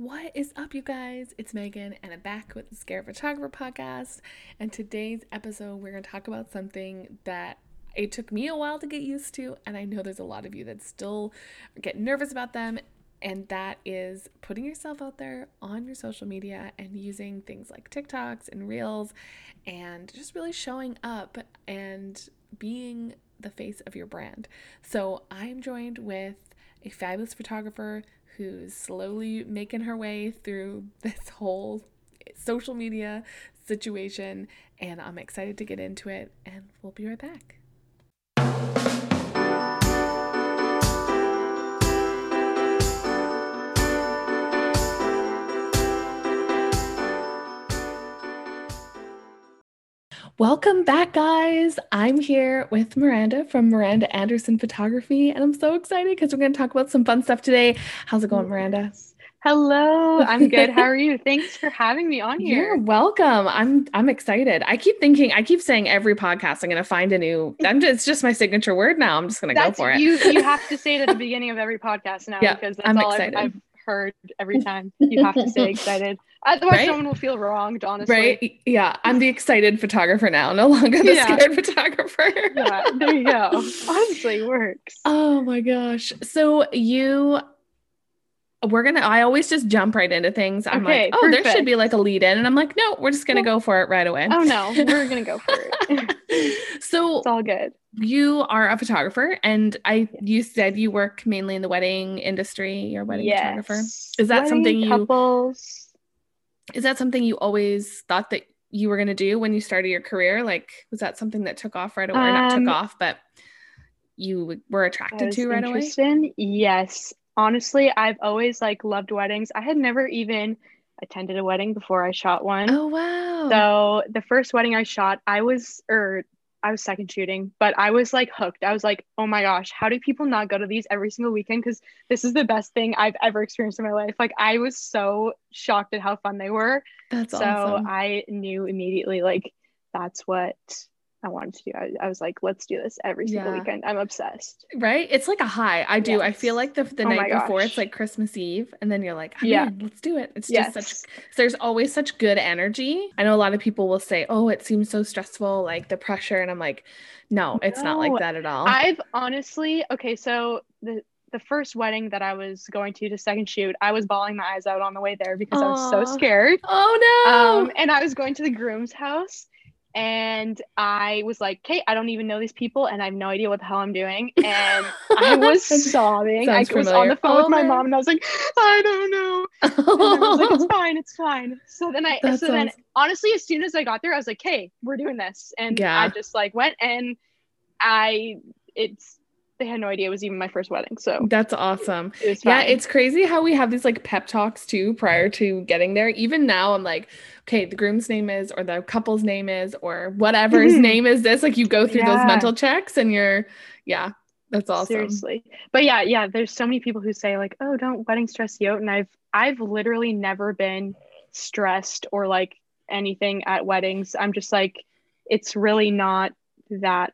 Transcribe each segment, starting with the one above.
What is up, you guys? It's Megan, and I'm back with the Scared Photographer podcast. And today's episode, we're going to talk about something that it took me a while to get used to, and I know there's a lot of you that still get nervous about them. And that is putting yourself out there on your social media and using things like TikToks and Reels and just really showing up and being the face of your brand. So I'm joined with a fabulous photographer who's slowly making her way through this whole social media situation. And I'm excited to get into it, and we'll be right back. Welcome back, guys. I'm here with Miranda from Miranda Anderson Photography, and I'm so excited because we're going to talk about some fun stuff today. How's it going, Miranda? Hello, I'm good. How are you? Thanks for having me on here. You're welcome. I'm I'm excited. I keep thinking, I keep saying every podcast I'm going to find a new. I'm just, it's just my signature word now. I'm just going to go for it. You you have to say it at the beginning of every podcast now yeah, because that's I'm all I've, I've heard every time. You have to say excited. Otherwise, right? someone will feel wronged, honestly. Right? Yeah. I'm the excited photographer now, no longer the yeah. scared photographer. yeah, there you go. Honestly, works. Oh my gosh. So you we're gonna I always just jump right into things. I'm okay, like, oh, perfect. there should be like a lead in. And I'm like, no, we're just gonna go for it right away. Oh no, we're gonna go for it. so it's all good. You are a photographer and I you said you work mainly in the wedding industry, you're a wedding yes. photographer. Is that wedding something you couples is that something you always thought that you were going to do when you started your career? Like, was that something that took off right away? Um, or not took um, off, but you were attracted to right away? Yes. Honestly, I've always like loved weddings. I had never even attended a wedding before I shot one. Oh wow. So the first wedding I shot, I was or I was second shooting, but I was like hooked. I was like, oh my gosh, how do people not go to these every single weekend? Because this is the best thing I've ever experienced in my life. Like I was so shocked at how fun they were. That's so awesome. I knew immediately like that's what I wanted to do. I, I, was like, let's do this every single yeah. weekend. I'm obsessed. Right? It's like a high. I do. Yes. I feel like the, the oh night before it's like Christmas Eve, and then you're like, oh, yeah, man, let's do it. It's yes. just such. There's always such good energy. I know a lot of people will say, oh, it seems so stressful, like the pressure, and I'm like, no, it's no, not like that at all. I've honestly, okay, so the the first wedding that I was going to, to second shoot, I was bawling my eyes out on the way there because Aww. I was so scared. Oh no! Um, and I was going to the groom's house, and I was like, "Okay, I don't even know these people, and I have no idea what the hell I'm doing." And I was sobbing. I was on the phone oh, with my mom, and I was like, "I don't know." And I was like, "It's fine, it's fine." So then I, That's so awesome. then honestly, as soon as I got there, I was like, "Hey, we're doing this," and yeah. I just like went, and I, it's they had no idea it was even my first wedding. So that's awesome. It yeah, it's crazy how we have these like pep talks too prior to getting there. Even now, I'm like, okay, the groom's name is, or the couple's name is, or whatever his name is. This like you go through yeah. those mental checks, and you're, yeah, that's awesome. Seriously, but yeah, yeah. There's so many people who say like, oh, don't wedding stress you out, and I've I've literally never been stressed or like anything at weddings. I'm just like, it's really not that.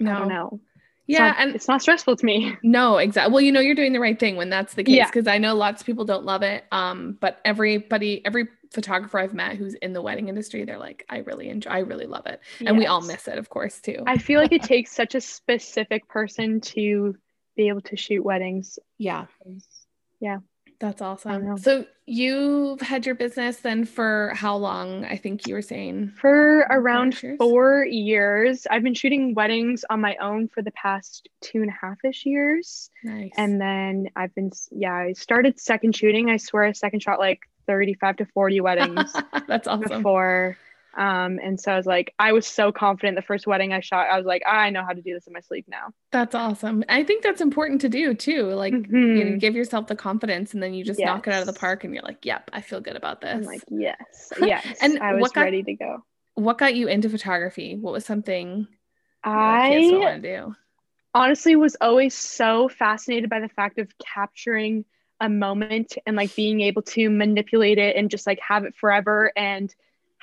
No. I don't know yeah, not, and it's not stressful to me. No, exactly. Well, you know, you're doing the right thing when that's the case because yeah. I know lots of people don't love it. Um, but everybody, every photographer I've met who's in the wedding industry, they're like, I really enjoy, I really love it, and we all miss it, of course, too. I feel like it takes such a specific person to be able to shoot weddings. Yeah. Yeah. That's awesome. So you've had your business then for how long? I think you were saying for around years? four years. I've been shooting weddings on my own for the past two and a half ish years. Nice. And then I've been, yeah, I started second shooting. I swear I second shot like 35 to 40 weddings. That's awesome. Before um, and so I was like, I was so confident the first wedding I shot. I was like, I know how to do this in my sleep now. That's awesome. I think that's important to do too. Like, mm-hmm. you know, give yourself the confidence, and then you just yes. knock it out of the park, and you're like, Yep, I feel good about this. I'm like, yes, yes. and I was got, ready to go. What got you into photography? What was something I want to do? Honestly, was always so fascinated by the fact of capturing a moment and like being able to manipulate it and just like have it forever and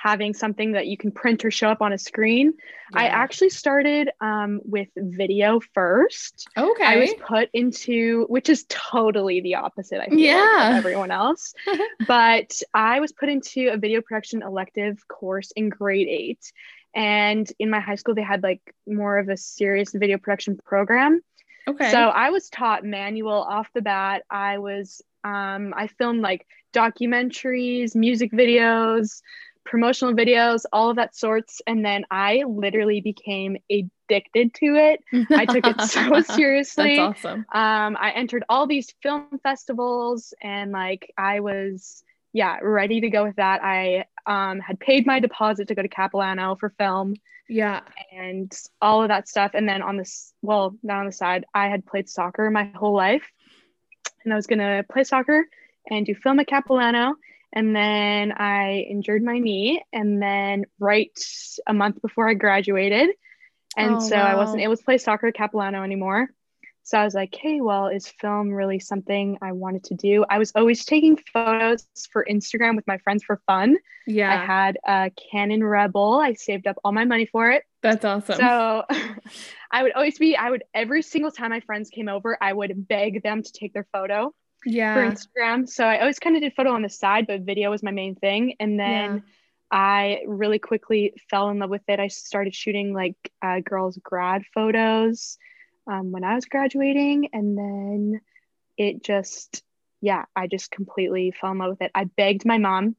having something that you can print or show up on a screen. Yeah. I actually started um, with video first. Okay. I was put into, which is totally the opposite, I feel yeah. Like, everyone else. but I was put into a video production elective course in grade eight. And in my high school, they had like more of a serious video production program. Okay. So I was taught manual off the bat. I was, um, I filmed like documentaries, music videos, promotional videos, all of that sorts. And then I literally became addicted to it. I took it so seriously. That's awesome. Um, I entered all these film festivals and like I was, yeah, ready to go with that. I um, had paid my deposit to go to Capilano for film. Yeah. And all of that stuff. And then on this, well, not on the side, I had played soccer my whole life. And I was going to play soccer and do film at Capilano. And then I injured my knee. And then, right a month before I graduated, and oh, so wow. I wasn't able to play soccer at Capilano anymore. So I was like, hey, well, is film really something I wanted to do? I was always taking photos for Instagram with my friends for fun. Yeah. I had a Canon Rebel. I saved up all my money for it. That's awesome. So I would always be, I would, every single time my friends came over, I would beg them to take their photo yeah. for Instagram. So I always kind of did photo on the side, but video was my main thing. And then yeah. I really quickly fell in love with it. I started shooting like uh, girls' grad photos um, when I was graduating. And then it just, yeah, I just completely fell in love with it. I begged my mom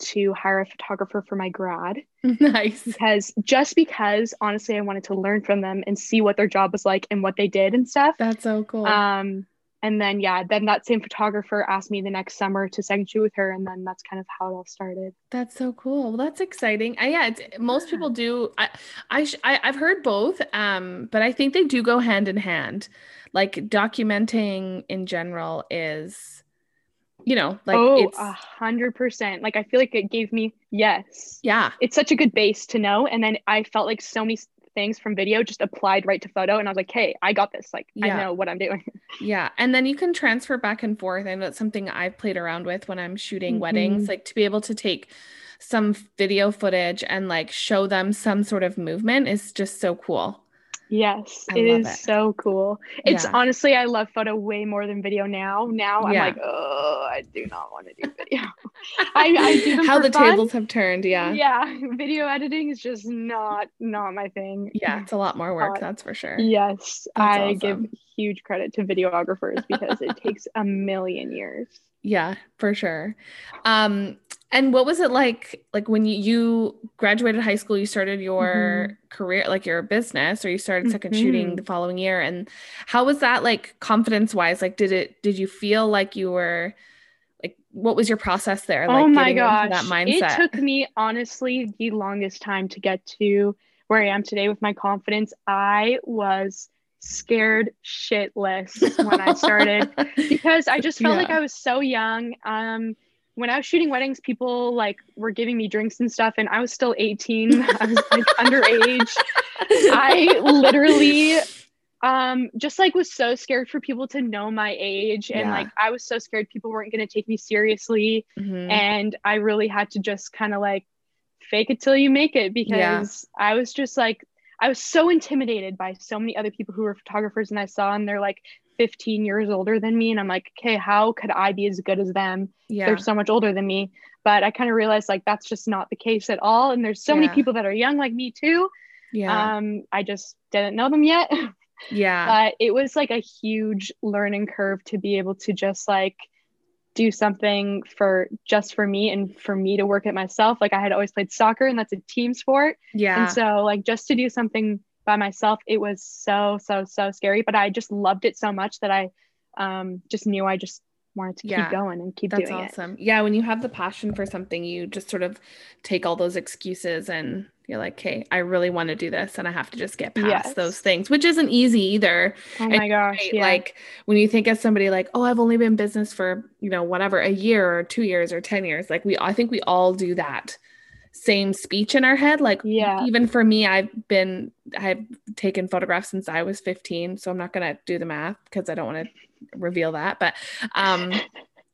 to hire a photographer for my grad. Nice. Because just because honestly I wanted to learn from them and see what their job was like and what they did and stuff. That's so cool. Um and then yeah then that same photographer asked me the next summer to second shoot with her and then that's kind of how it all started. That's so cool. Well that's exciting. Uh, yeah it's, most people do I, I i i've heard both um but i think they do go hand in hand. Like documenting in general is you know like oh a hundred percent. Like i feel like it gave me yes. Yeah. It's such a good base to know and then i felt like so many things from video just applied right to photo. And i was like hey i got this. Like yeah. i know what i'm doing. Yeah. And then you can transfer back and forth. And that's something i've played around with when i'm shooting mm-hmm. weddings like to be able to take some video footage and like show them some sort of movement is just so cool Yes, I it is it. so cool. It's yeah. honestly, I love photo way more than video now. Now I'm yeah. like, oh, I do not want to do video. I, I do how the fun. tables have turned. Yeah, yeah. Video editing is just not not my thing. Yeah, it's a lot more work. Uh, that's for sure. Yes, that's I awesome. give huge credit to videographers because it takes a million years. Yeah, for sure. Um, and what was it like like when you, you graduated high school, you started your mm-hmm. career like your business or you started 2nd mm-hmm. shooting the following year and how was that like confidence wise? Like did it did you feel like you were like what was your process there like oh my gosh that mindset it took me honestly the longest time to get to where i am today with my confidence i was scared shitless when i started because i just felt yeah. like i was so young um when I was shooting weddings, people like were giving me drinks and stuff, and I was still 18. I was like underage. I literally um just like was so scared for people to know my age and yeah. like I was so scared people weren't going to take me seriously mm-hmm. and I really had to just kind of like fake it till you make it because yeah. I was just like I was so intimidated by so many other people who were photographers and I saw and they're like 15 years older than me and i'm like okay how could i be as good as them? Yeah. they're so much older than me. But i kind of realized like that's just not the case at all and there's so yeah. many people that are young like me too. Yeah. Um i just didn't know them yet. Yeah. But it was like a huge learning curve to be able to just like do something for just for me and for me to work at myself like i had always played soccer and that's a team sport yeah and so like just to do something by myself, it was so, so, so scary. But I just loved it so much that I um, just knew I just wanted to yeah, keep going and keep that's doing awesome. it. Yeah, when you have the passion for something, you just sort of take all those excuses and you're like, "Hey, I really want to do this, and I have to just get past yes. those things," which isn't easy either. Oh my and, gosh! Right, yeah. Like when you think of somebody like, "Oh, I've only been in business for you know whatever a year or two years or ten years," like we, I think we all do that same speech in our head like yeah even for me i've been i've taken photographs since i was 15 so i'm not going to do the math because i don't want to reveal that but um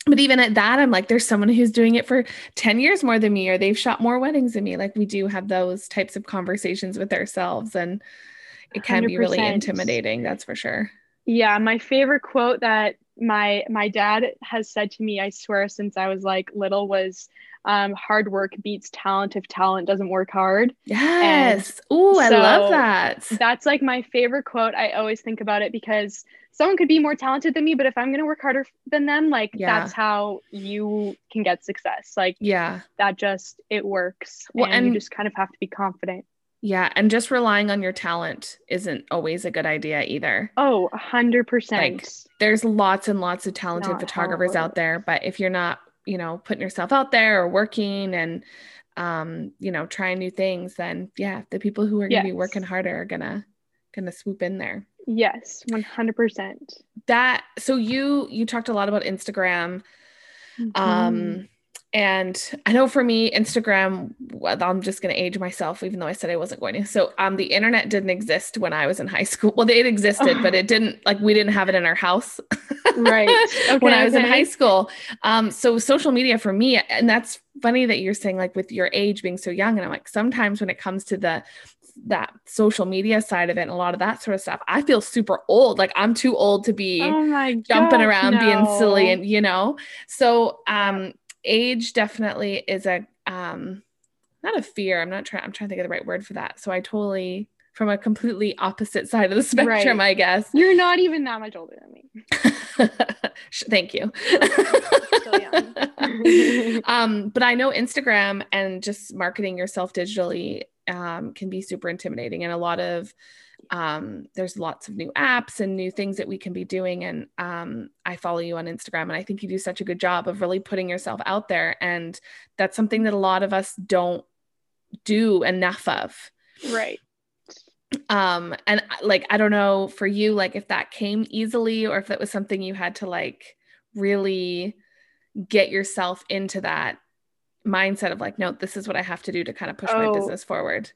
but even at that, I'm like, there's someone who's doing it for 10 years more than me, or they've shot more weddings than me. Like we do have those types of conversations with ourselves, and it can 100%. be really intimidating, that's for sure. Yeah, my favorite quote that my my dad has said to me, I swear, since I was like little was um, hard work beats talent if talent doesn't work hard. Yes. Oh, I love that. That's like my favorite quote. I always think about it because someone could be more talented than me, but if I'm going to work harder than them, like yeah. that's how you can get success. Like, yeah, that just, it works. Well, and, and you just kind of have to be confident. Yeah. And just relying on your talent isn't always a good idea either. Oh, 100%. Like, there's lots and lots of talented not photographers out there, but if you're not you know putting yourself out there or working and um you know trying new things then yeah the people who are going to be working harder are gonna gonna swoop in there yes 100% that so you you talked a lot about instagram mm-hmm. um and I know for me, Instagram, I'm just going to age myself, even though I said I wasn't going to. So, um, the internet didn't exist when I was in high school. Well, it existed, but it didn't like we didn't have it in our house. right. Okay, when I was okay. in high school. Um, so social media for me, and that's funny that you're saying like with your age being so young. And I'm like, sometimes when it comes to the that social media side of it and a lot of that sort of stuff, I feel super old. Like I'm too old to be oh jumping around no. being silly and you know. So um age definitely is a um not a fear. I'm not trying I'm trying to think of the right word for that. So I totally from a completely opposite side of the spectrum, right. I guess. You're not even that much older than me. Thank you. um, but I know Instagram and just marketing yourself digitally um, can be super intimidating, and a lot of um, there's lots of new apps and new things that we can be doing. And um, I follow you on Instagram, and I think you do such a good job of really putting yourself out there. And that's something that a lot of us don't do enough of. Right. Um, and like, I don't know for you, like if that came easily or if that was something you had to like really get yourself into that mindset of like, no, this is what I have to do to kind of push oh, my business forward.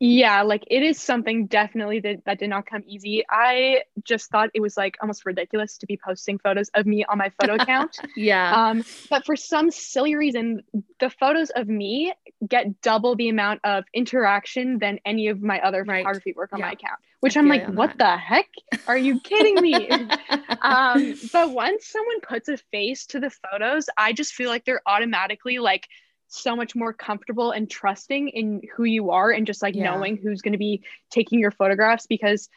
Yeah, like it is something definitely that, that did not come easy. I just thought it was like almost ridiculous to be posting photos of me on my photo account. yeah. Um, but for some silly reason, the photos of me get double the amount of interaction than any of my other right. photography work on yeah. my account. Which I am like, what that. the heck? Are you kidding me? um, but once someone puts a face to the photos, I just feel like they're automatically like so much more comfortable and trusting in who you are and just like yeah. knowing who's going to be taking your photographs because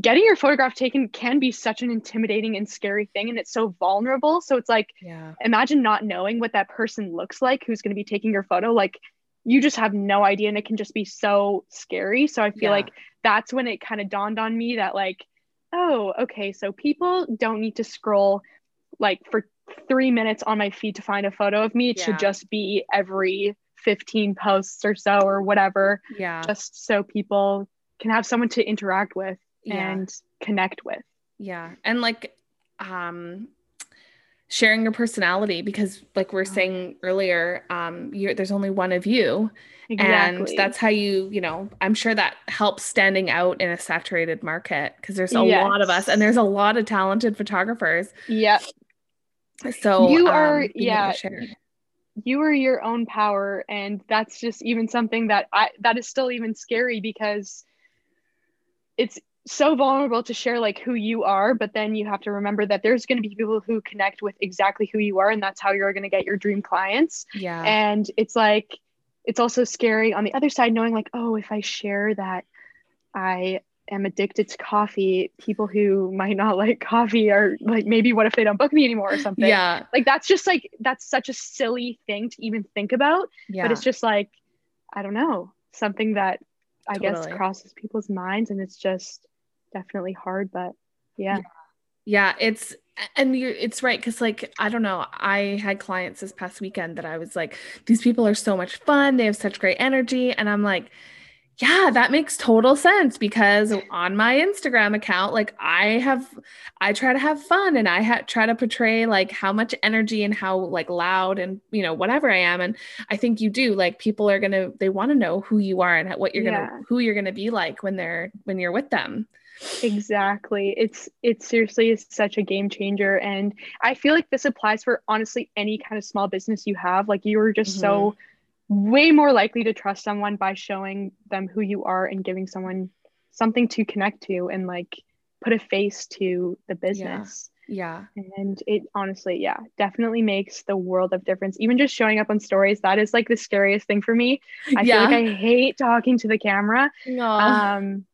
getting your photograph taken can be such an intimidating and scary thing and it's so vulnerable so it's like yeah. imagine not knowing what that person looks like who's going to be taking your photo like you just have no idea and it can just be so scary so i feel yeah. like that's when it kind of dawned on me that like oh okay so people don't need to scroll like for three minutes on my feed to find a photo of me. It yeah. should just be every 15 posts or so or whatever. Yeah. Just so people can have someone to interact with yeah. and connect with. Yeah. And like um sharing your personality because like we are saying earlier, um you there's only one of you. Exactly. And that's how you, you know, I'm sure that helps standing out in a saturated market because there's a yes. lot of us and there's a lot of talented photographers. Yep. So you are, um, yeah, you are your own power. And that's just even something that I, that is still even scary because it's so vulnerable to share like who you are. But then you have to remember that there's going to be people who connect with exactly who you are. And that's how you're going to get your dream clients. Yeah. And it's like, it's also scary on the other side, knowing like, oh, if I share that I am addicted to coffee, people who might not like coffee are like, maybe what if they don't book me anymore or something? Yeah. Like that's just like, that's such a silly thing to even think about. Yeah. But it's just like, I don't know, something that I totally. guess crosses people's minds and it's just definitely hard, but yeah. yeah. Yeah, it's and you're it's right because like i don't know i had clients this past weekend that i was like these people are so much fun they have such great energy and i'm like yeah, that makes total sense because on my Instagram account, like I have, I try to have fun and I ha- try to portray like how much energy and how like loud and you know whatever I am, and I think you do. Like people are gonna, they want to know who you are and what you're gonna, yeah. who you're gonna be like when they're when you're with them. Exactly. It's it seriously is such a game changer and I feel like this applies for honestly any kind of small business you have. Like you are just mm-hmm. so way more likely to trust someone by showing them who you are and giving someone something to connect to and like put a face to the business. Yeah. And it honestly, yeah, definitely makes the world of difference. Even just showing up on stories, that is like the scariest thing for me. I yeah. feel like I hate talking to the camera. No. Um,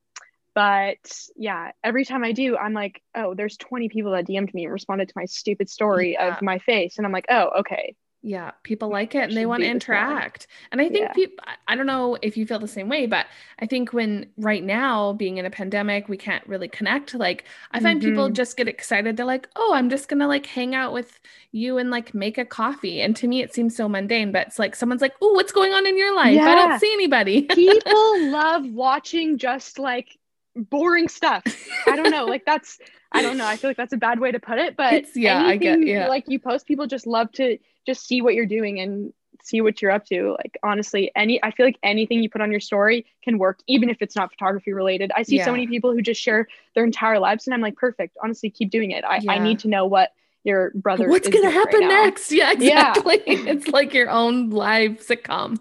but yeah, every time I do, I'm like, oh, there's 20 people that DM'd me and responded to my stupid story yeah. of my face. And I'm like, oh, okay, yeah, people like it and they want to interact. And I think yeah. people, I don't know if you feel the same way, but I think when right now, being in a pandemic, we can't really connect. Like, I find mm-hmm. people just get excited. They're like, oh, I'm just going to like hang out with you and like make a coffee. And to me, it seems so mundane, but it's like someone's like, oh, what's going on in your life? Yeah. I don't see anybody. people love watching just like boring stuff. I don't know. like, that's, I don't know. I feel like that's a bad way to put it, but it's, yeah, I get, yeah. Like, you post, people just love to, just see what you're doing and see what you're up to. Like honestly, any I feel like anything you put on your story can work, even if it's not photography related. I see yeah. so many people who just share their entire lives, and I'm like, perfect. Honestly, keep doing it. I, yeah. I need to know what your brother. What's gonna happen right next? Yeah, exactly. Yeah. it's like your own live sitcom.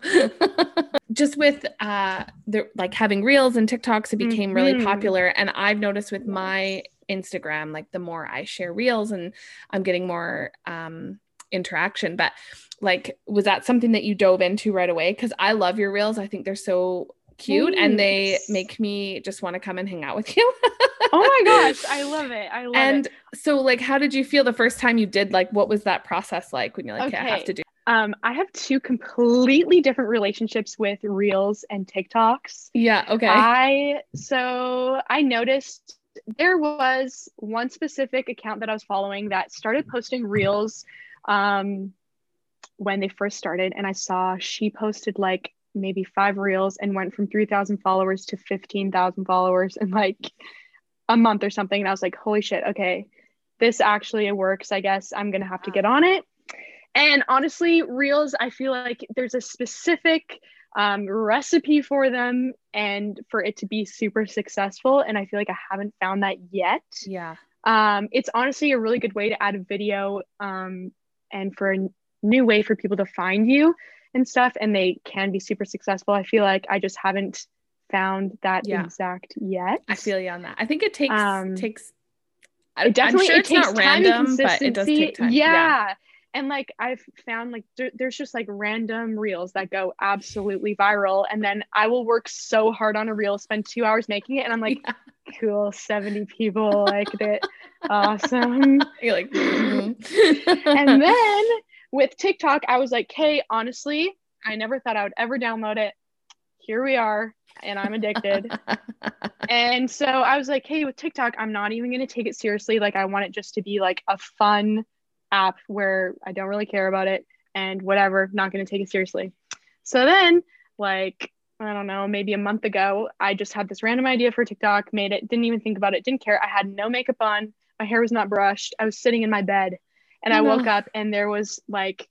just with uh the like having reels and TikToks, it became mm-hmm. really popular, and I've noticed with my Instagram, like the more I share reels, and I'm getting more um interaction but like was that something that you dove into right away because i love your reels i think they're so cute Thanks. and they make me just want to come and hang out with you oh my gosh i love it i love and it and so like how did you feel the first time you did like what was that process like when you're like okay, okay i have to do um, I have two completely different relationships with Reels and TikToks. Yeah, okay. I so I noticed there was one specific account that I was following that started posting Reels um, when they first started, and I saw she posted like maybe five reels and went from 3,000 followers to 15,000 followers in like a month or something. And I was like, holy shit, okay, this actually works. I guess I'm going to have to get on it. And honestly, reels, I feel like there's a specific um, recipe for them and for it to be super successful. And I feel like I haven't found that yet. Yeah. Um, it's honestly a really good way to add a video um, and for a new way for people to find you and stuff and they can be super successful. I feel like i just haven't found that yeah. exact yet. I feel you on that. I think it takes um, takes it definitely sure it takes not random but it does take time. Yeah, yeah. And like i've found like there, there's just like random reels that go absolutely viral and then i will work so hard on a reel spend two hours making it and i'm like yeah. cool 70 people liked it awesome you're like mm-hmm. and then with TikTok, I was like, hey, honestly, I never thought I would ever download it. Here we are, and I'm addicted. and so I was like, hey, with TikTok, I'm not even going to take it seriously. Like, I want it just to be like a fun app where I don't really care about it and whatever, not going to take it seriously. So then, like, I don't know, maybe a month ago, I just had this random idea for TikTok, made it, didn't even think about it, didn't care. I had no makeup on, my hair was not brushed. I was sitting in my bed and I woke up and there was like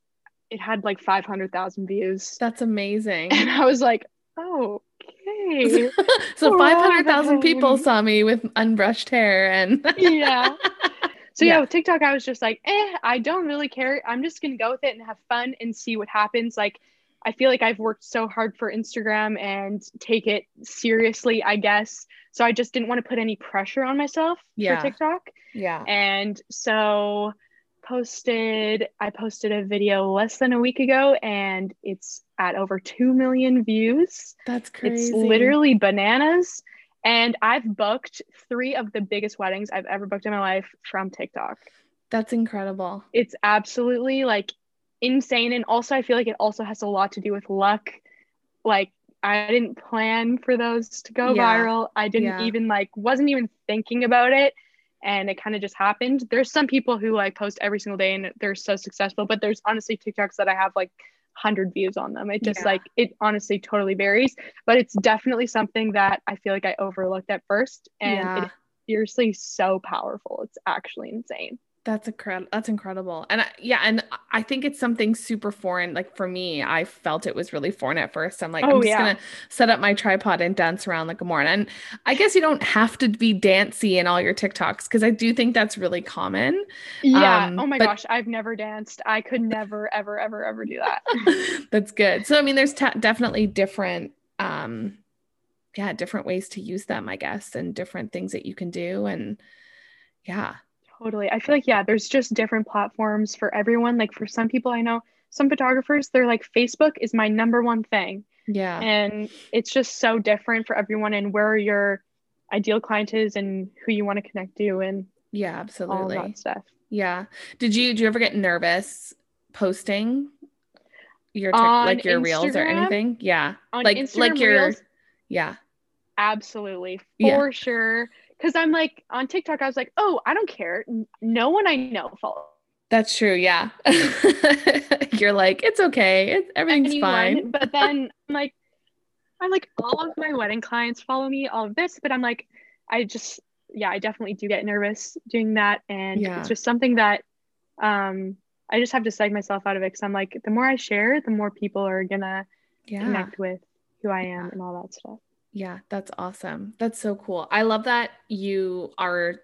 it had like 500,000 views. That's amazing. And I was like, "Oh, okay." so 500,000 people saw me with unbrushed hair and Yeah. So yeah. yeah, with TikTok I was just like, "Eh, I don't really care. I'm just going to go with it and have fun and see what happens." Like I feel like I've worked so hard for Instagram and take it seriously, I guess. So I just didn't want to put any pressure on myself yeah. for TikTok. Yeah. And so posted I posted a video less than a week ago and it's at over 2 million views. That's crazy. It's literally bananas and I've booked 3 of the biggest weddings I've ever booked in my life from TikTok. That's incredible. It's absolutely like insane and also I feel like it also has a lot to do with luck. Like I didn't plan for those to go yeah. viral. I didn't yeah. even like wasn't even thinking about it and it kind of just happened. There's some people who like post every single day and they're so successful, but there's honestly TikToks that I have like 100 views on them. It just yeah. like it honestly totally varies, but it's definitely something that I feel like I overlooked at first and yeah. it's seriously so powerful. It's actually insane. That's incredible. That's incredible. And I, yeah, and I think it's something super foreign. Like for me, I felt it was really foreign at first. I'm like, oh, I'm just yeah. gonna set up my tripod and dance around like a moron. And I guess you don't have to be dancy in all your TikToks because I do think that's really common. Yeah. Um, oh my but- gosh, I've never danced. I could never, ever, ever, ever do that. that's good. So I mean, there's t- definitely different, um, yeah, different ways to use them, I guess, and different things that you can do. And yeah Totally. I feel like, yeah, there's just different platforms for everyone. Like for some people I know, some photographers, they're like, Facebook is my number one thing. Yeah. And it's just so different for everyone and where your ideal client is and who you want to connect to and yeah, absolutely. All that stuff. Yeah. Did you do you ever get nervous posting your t- like your Instagram, reels or anything? Yeah. like Instagram like your reels, yeah. Absolutely. For yeah. sure because I'm like on TikTok, I was like, oh, I don't care. No one I know follows. That's true. Yeah. You're like, it's okay. It's, everything's Anyone, fine. but then I'm like, I'm like, all of my wedding clients follow me, all of this, but I'm like, I just, yeah, I definitely do get nervous doing that. And yeah. it's just something that um, I just have to psych myself out of it because I'm like, the more I share, the more people are going to yeah. connect with who I am yeah. and all that stuff. Yeah, that's awesome. That's so cool. I love that you are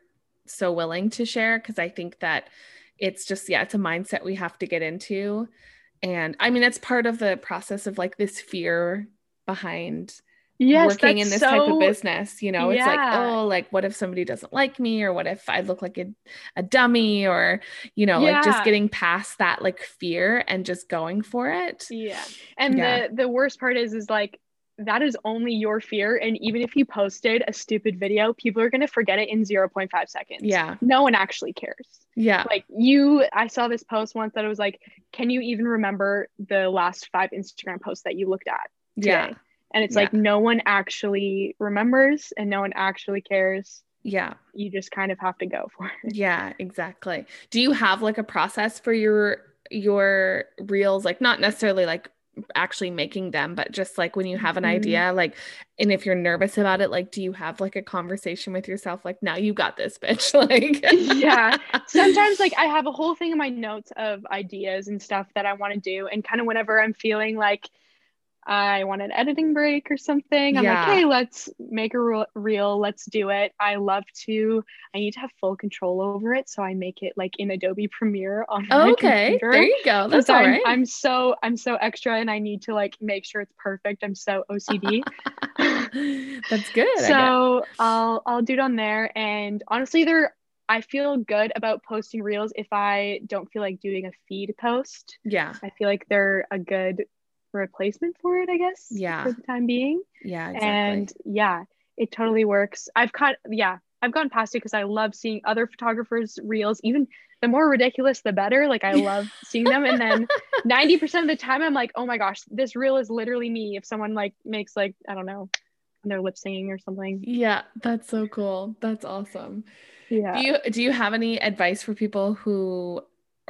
so willing to share because I think that it's just, yeah, it's a mindset we have to get into. And I mean, it's part of the process of like this fear behind yes, working in this so, type of business. You know, yeah. it's like, oh, like, what if somebody doesn't like me? Or what if I look like a, a dummy? Or, you know, yeah. like just getting past that like fear and just going for it. Yeah. And yeah. the the worst part is, is like, that is only your fear. And even if you posted a stupid video, people are going to forget it in 0.5 seconds. Yeah. No one actually cares. Yeah. Like you, I saw this post once that it was like, can you even remember the last five Instagram posts that you looked at? Today? Yeah. And it's yeah. like no one actually remembers and no one actually cares. Yeah. You just kind of have to go for it. Yeah, exactly. Do you have like a process for your your reels like not necessarily like actually making them but just like when you have an mm-hmm. idea like and if you're nervous about it like do you have like a conversation with yourself like now you got this bitch like yeah sometimes like i have a whole thing in my notes of ideas and stuff that i want to do and kind of whenever i'm feeling like I want an editing break or something. I'm yeah. like, hey, let's make a reel. Let's do it. I love to. I need to have full control over it, so I make it like in Adobe Premiere on my okay. Computer. There you go. That's all I'm, right. I'm so I'm so extra, and I need to like make sure it's perfect. I'm so OCD. That's good. So I'll I'll do it on there, and honestly, there I feel good about posting reels if I don't feel like doing a feed post. Yeah. I feel like they're a good replacement for it, I guess. Yeah. For the time being. Yeah. Exactly. And yeah, it totally works. I've caught, yeah, I've gone past it because I love seeing other photographers' reels. Even the more ridiculous, the better. Like I love seeing them. And then 90% of the time, I'm like, oh my gosh, this reel is literally me. If someone like makes like, I don't know, they're lip singing or something. Yeah, that's so cool. That's awesome. Yeah. Do you do you have any advice for people who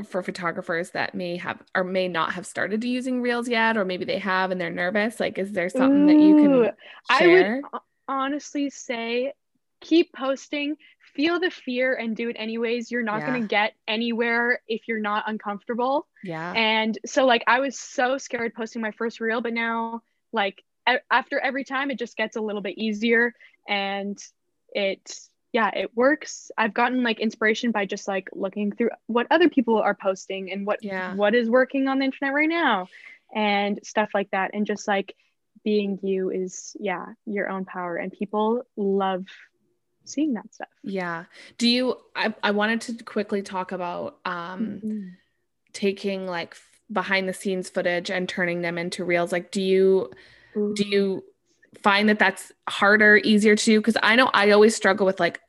for photographers that may have or may not have started using reels yet or maybe they have and they're nervous like is there something Ooh, that you can share? i would honestly say keep posting feel the fear and do it anyways you're not yeah. going to get anywhere if you're not uncomfortable yeah and so like i was so scared posting my first reel but now like after every time it just gets a little bit easier and it yeah, it works. I've gotten like inspiration by just like looking through what other people are posting and what yeah. what is working on the internet right now and stuff like that and just like being you is yeah, your own power and people love seeing that stuff. Yeah. Do you I I wanted to quickly talk about um mm-hmm. taking like behind the scenes footage and turning them into reels like do you Ooh. do you find that that's harder easier to do because i know i always struggle with like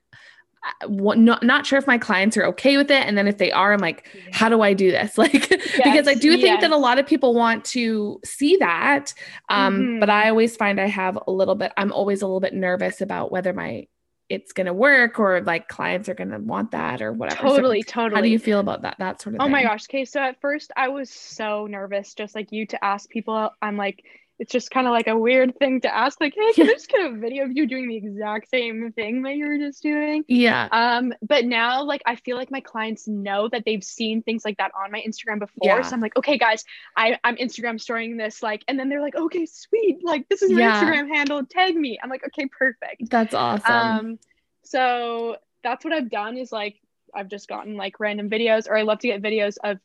not, not sure if my clients are okay with it and then if they are i'm like how do i do this like yes, because i do think yes. that a lot of people want to see that um mm-hmm. but i always find i have a little bit i'm always a little bit nervous about whether my it's going to work or like clients are going to want that or whatever totally so totally how do you feel about that that sort of thing. oh thing? my gosh okay so at first i was so nervous just like you to ask people i'm like it's just kind of like a weird thing to ask like hey can i just get a video of you doing the exact same thing that you were just doing? Yeah. Um but now like i feel like my clients know that they've seen things like that on my instagram before yeah. so i'm like okay guys i i'm instagram storing this like and then they're like okay sweet like this is my yeah. instagram handle tag me. I'm like okay perfect. That's awesome. Um so that's what i've done is like i've just gotten like random videos or i love to get videos of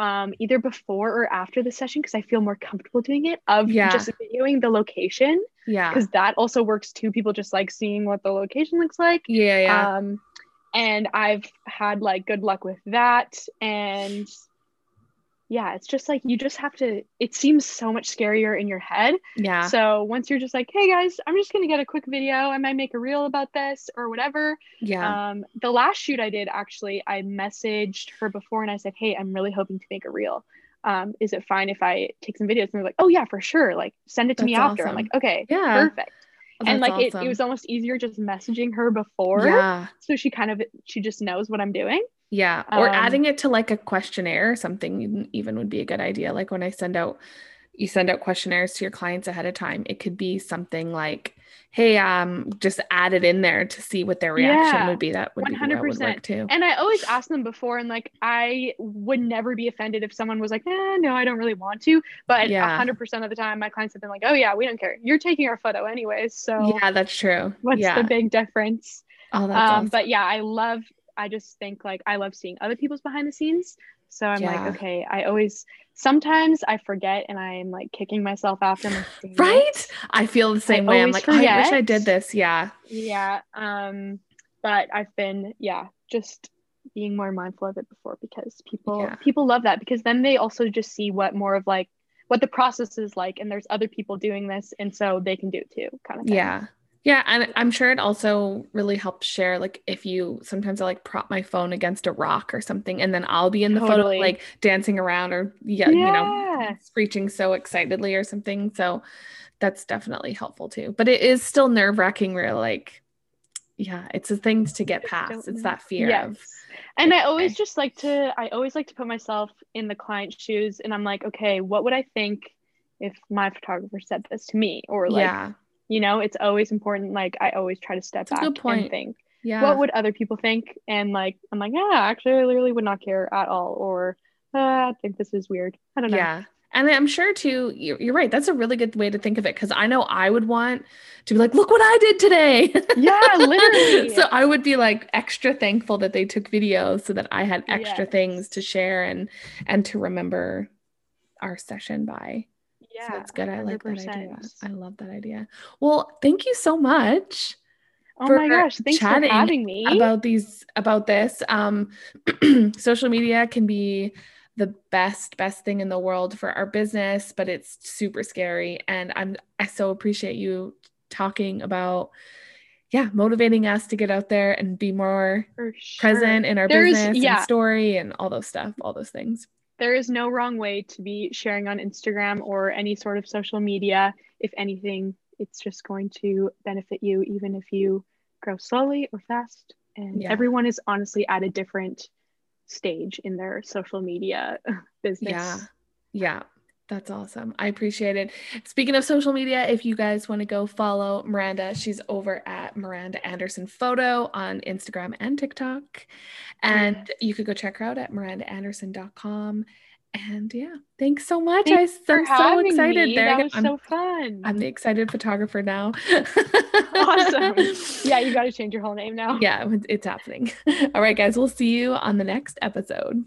um, either before or after the session because I feel more comfortable doing it of yeah. just videoing the location. Yeah. Because that also works too. People just like seeing what the location looks like. Yeah. Yeah. Um, and I've had like good luck with that. And yeah, it's just like you just have to, it seems so much scarier in your head. Yeah. So once you're just like, hey guys, I'm just going to get a quick video. I might make a reel about this or whatever. Yeah. Um, the last shoot I did, actually, I messaged her before and I said, hey, I'm really hoping to make a reel. Um, is it fine if I take some videos? And they're like, oh yeah, for sure. Like send it to That's me after. Awesome. I'm like, okay, yeah. perfect. Oh, and like awesome. it, it was almost easier just messaging her before. Yeah. So she kind of, she just knows what I'm doing. Yeah. Or um, adding it to like a questionnaire or something even would be a good idea. Like when I send out, you send out questionnaires to your clients ahead of time, it could be something like, hey, um, just add it in there to see what their reaction yeah, would be. That would 100%. be would work too. And I always ask them before, and like I would never be offended if someone was like, eh, no, I don't really want to. But yeah. 100% of the time, my clients have been like, oh yeah, we don't care. You're taking our photo anyways. So yeah, that's true. What's yeah. the big difference? Oh, that's um, awesome. But yeah, I love I just think like I love seeing other people's behind the scenes. So I'm yeah. like, okay, I always sometimes I forget and I'm like kicking myself after my right. I feel the same I way. I'm like, forget. I wish I did this. Yeah. Yeah. Um, but I've been yeah just being more mindful of it before because people yeah. people love that because then they also just see what more of like what the process is like and there's other people doing this and so they can do it too kind of thing. yeah yeah, and I'm sure it also really helps share like if you sometimes I like prop my phone against a rock or something and then I'll be in the totally. photo like dancing around or yeah, yeah, you know, screeching so excitedly or something. So that's definitely helpful too. But it is still nerve-wracking where like yeah, it's a thing to get past. It's that fear yes. of and I always just like to I always like to put myself in the client's shoes and I'm like, okay, what would I think if my photographer said this to me or like yeah you know it's always important like i always try to step That's back and think yeah what would other people think and like i'm like yeah actually i literally would not care at all or uh, i think this is weird i don't know yeah and I'm sure too, you're, right. That's a really good way to think of it because I know I would want to be like, look what I did today. Yeah, literally. so I would be like extra thankful that they took videos so that I had extra yes. things to share and and to remember our session by. Yeah. That's good. 100%. I like that idea. I love that idea. Well, thank you so much. Oh my gosh, thanks for having me about these about this. Um social media can be the best best thing in the world for our business, but it's super scary and I'm I so appreciate you talking about yeah, motivating us to get out there and be more sure. present in our There's, business yeah. and story and all those stuff, all those things there is no wrong way to be sharing on Instagram or any sort of social media. If anything, it's just going to benefit you, even if you grow slowly or fast. And yeah. everyone is honestly at a different stage in their social media business. Yeah. Yeah. That's awesome. I appreciate it. Speaking of social media, if you guys want to go follow Miranda, she's over at Miranda Anderson Photo on Instagram and TikTok. And you could go check her out at mirandaanderson.com. And yeah, thanks so much. Thanks I'm so excited. Me. There that was I'm, so fun. I'm the excited photographer now. awesome. Yeah, you got to change your whole name now. Yeah, it's happening. All right, guys, we'll see you on the next episode.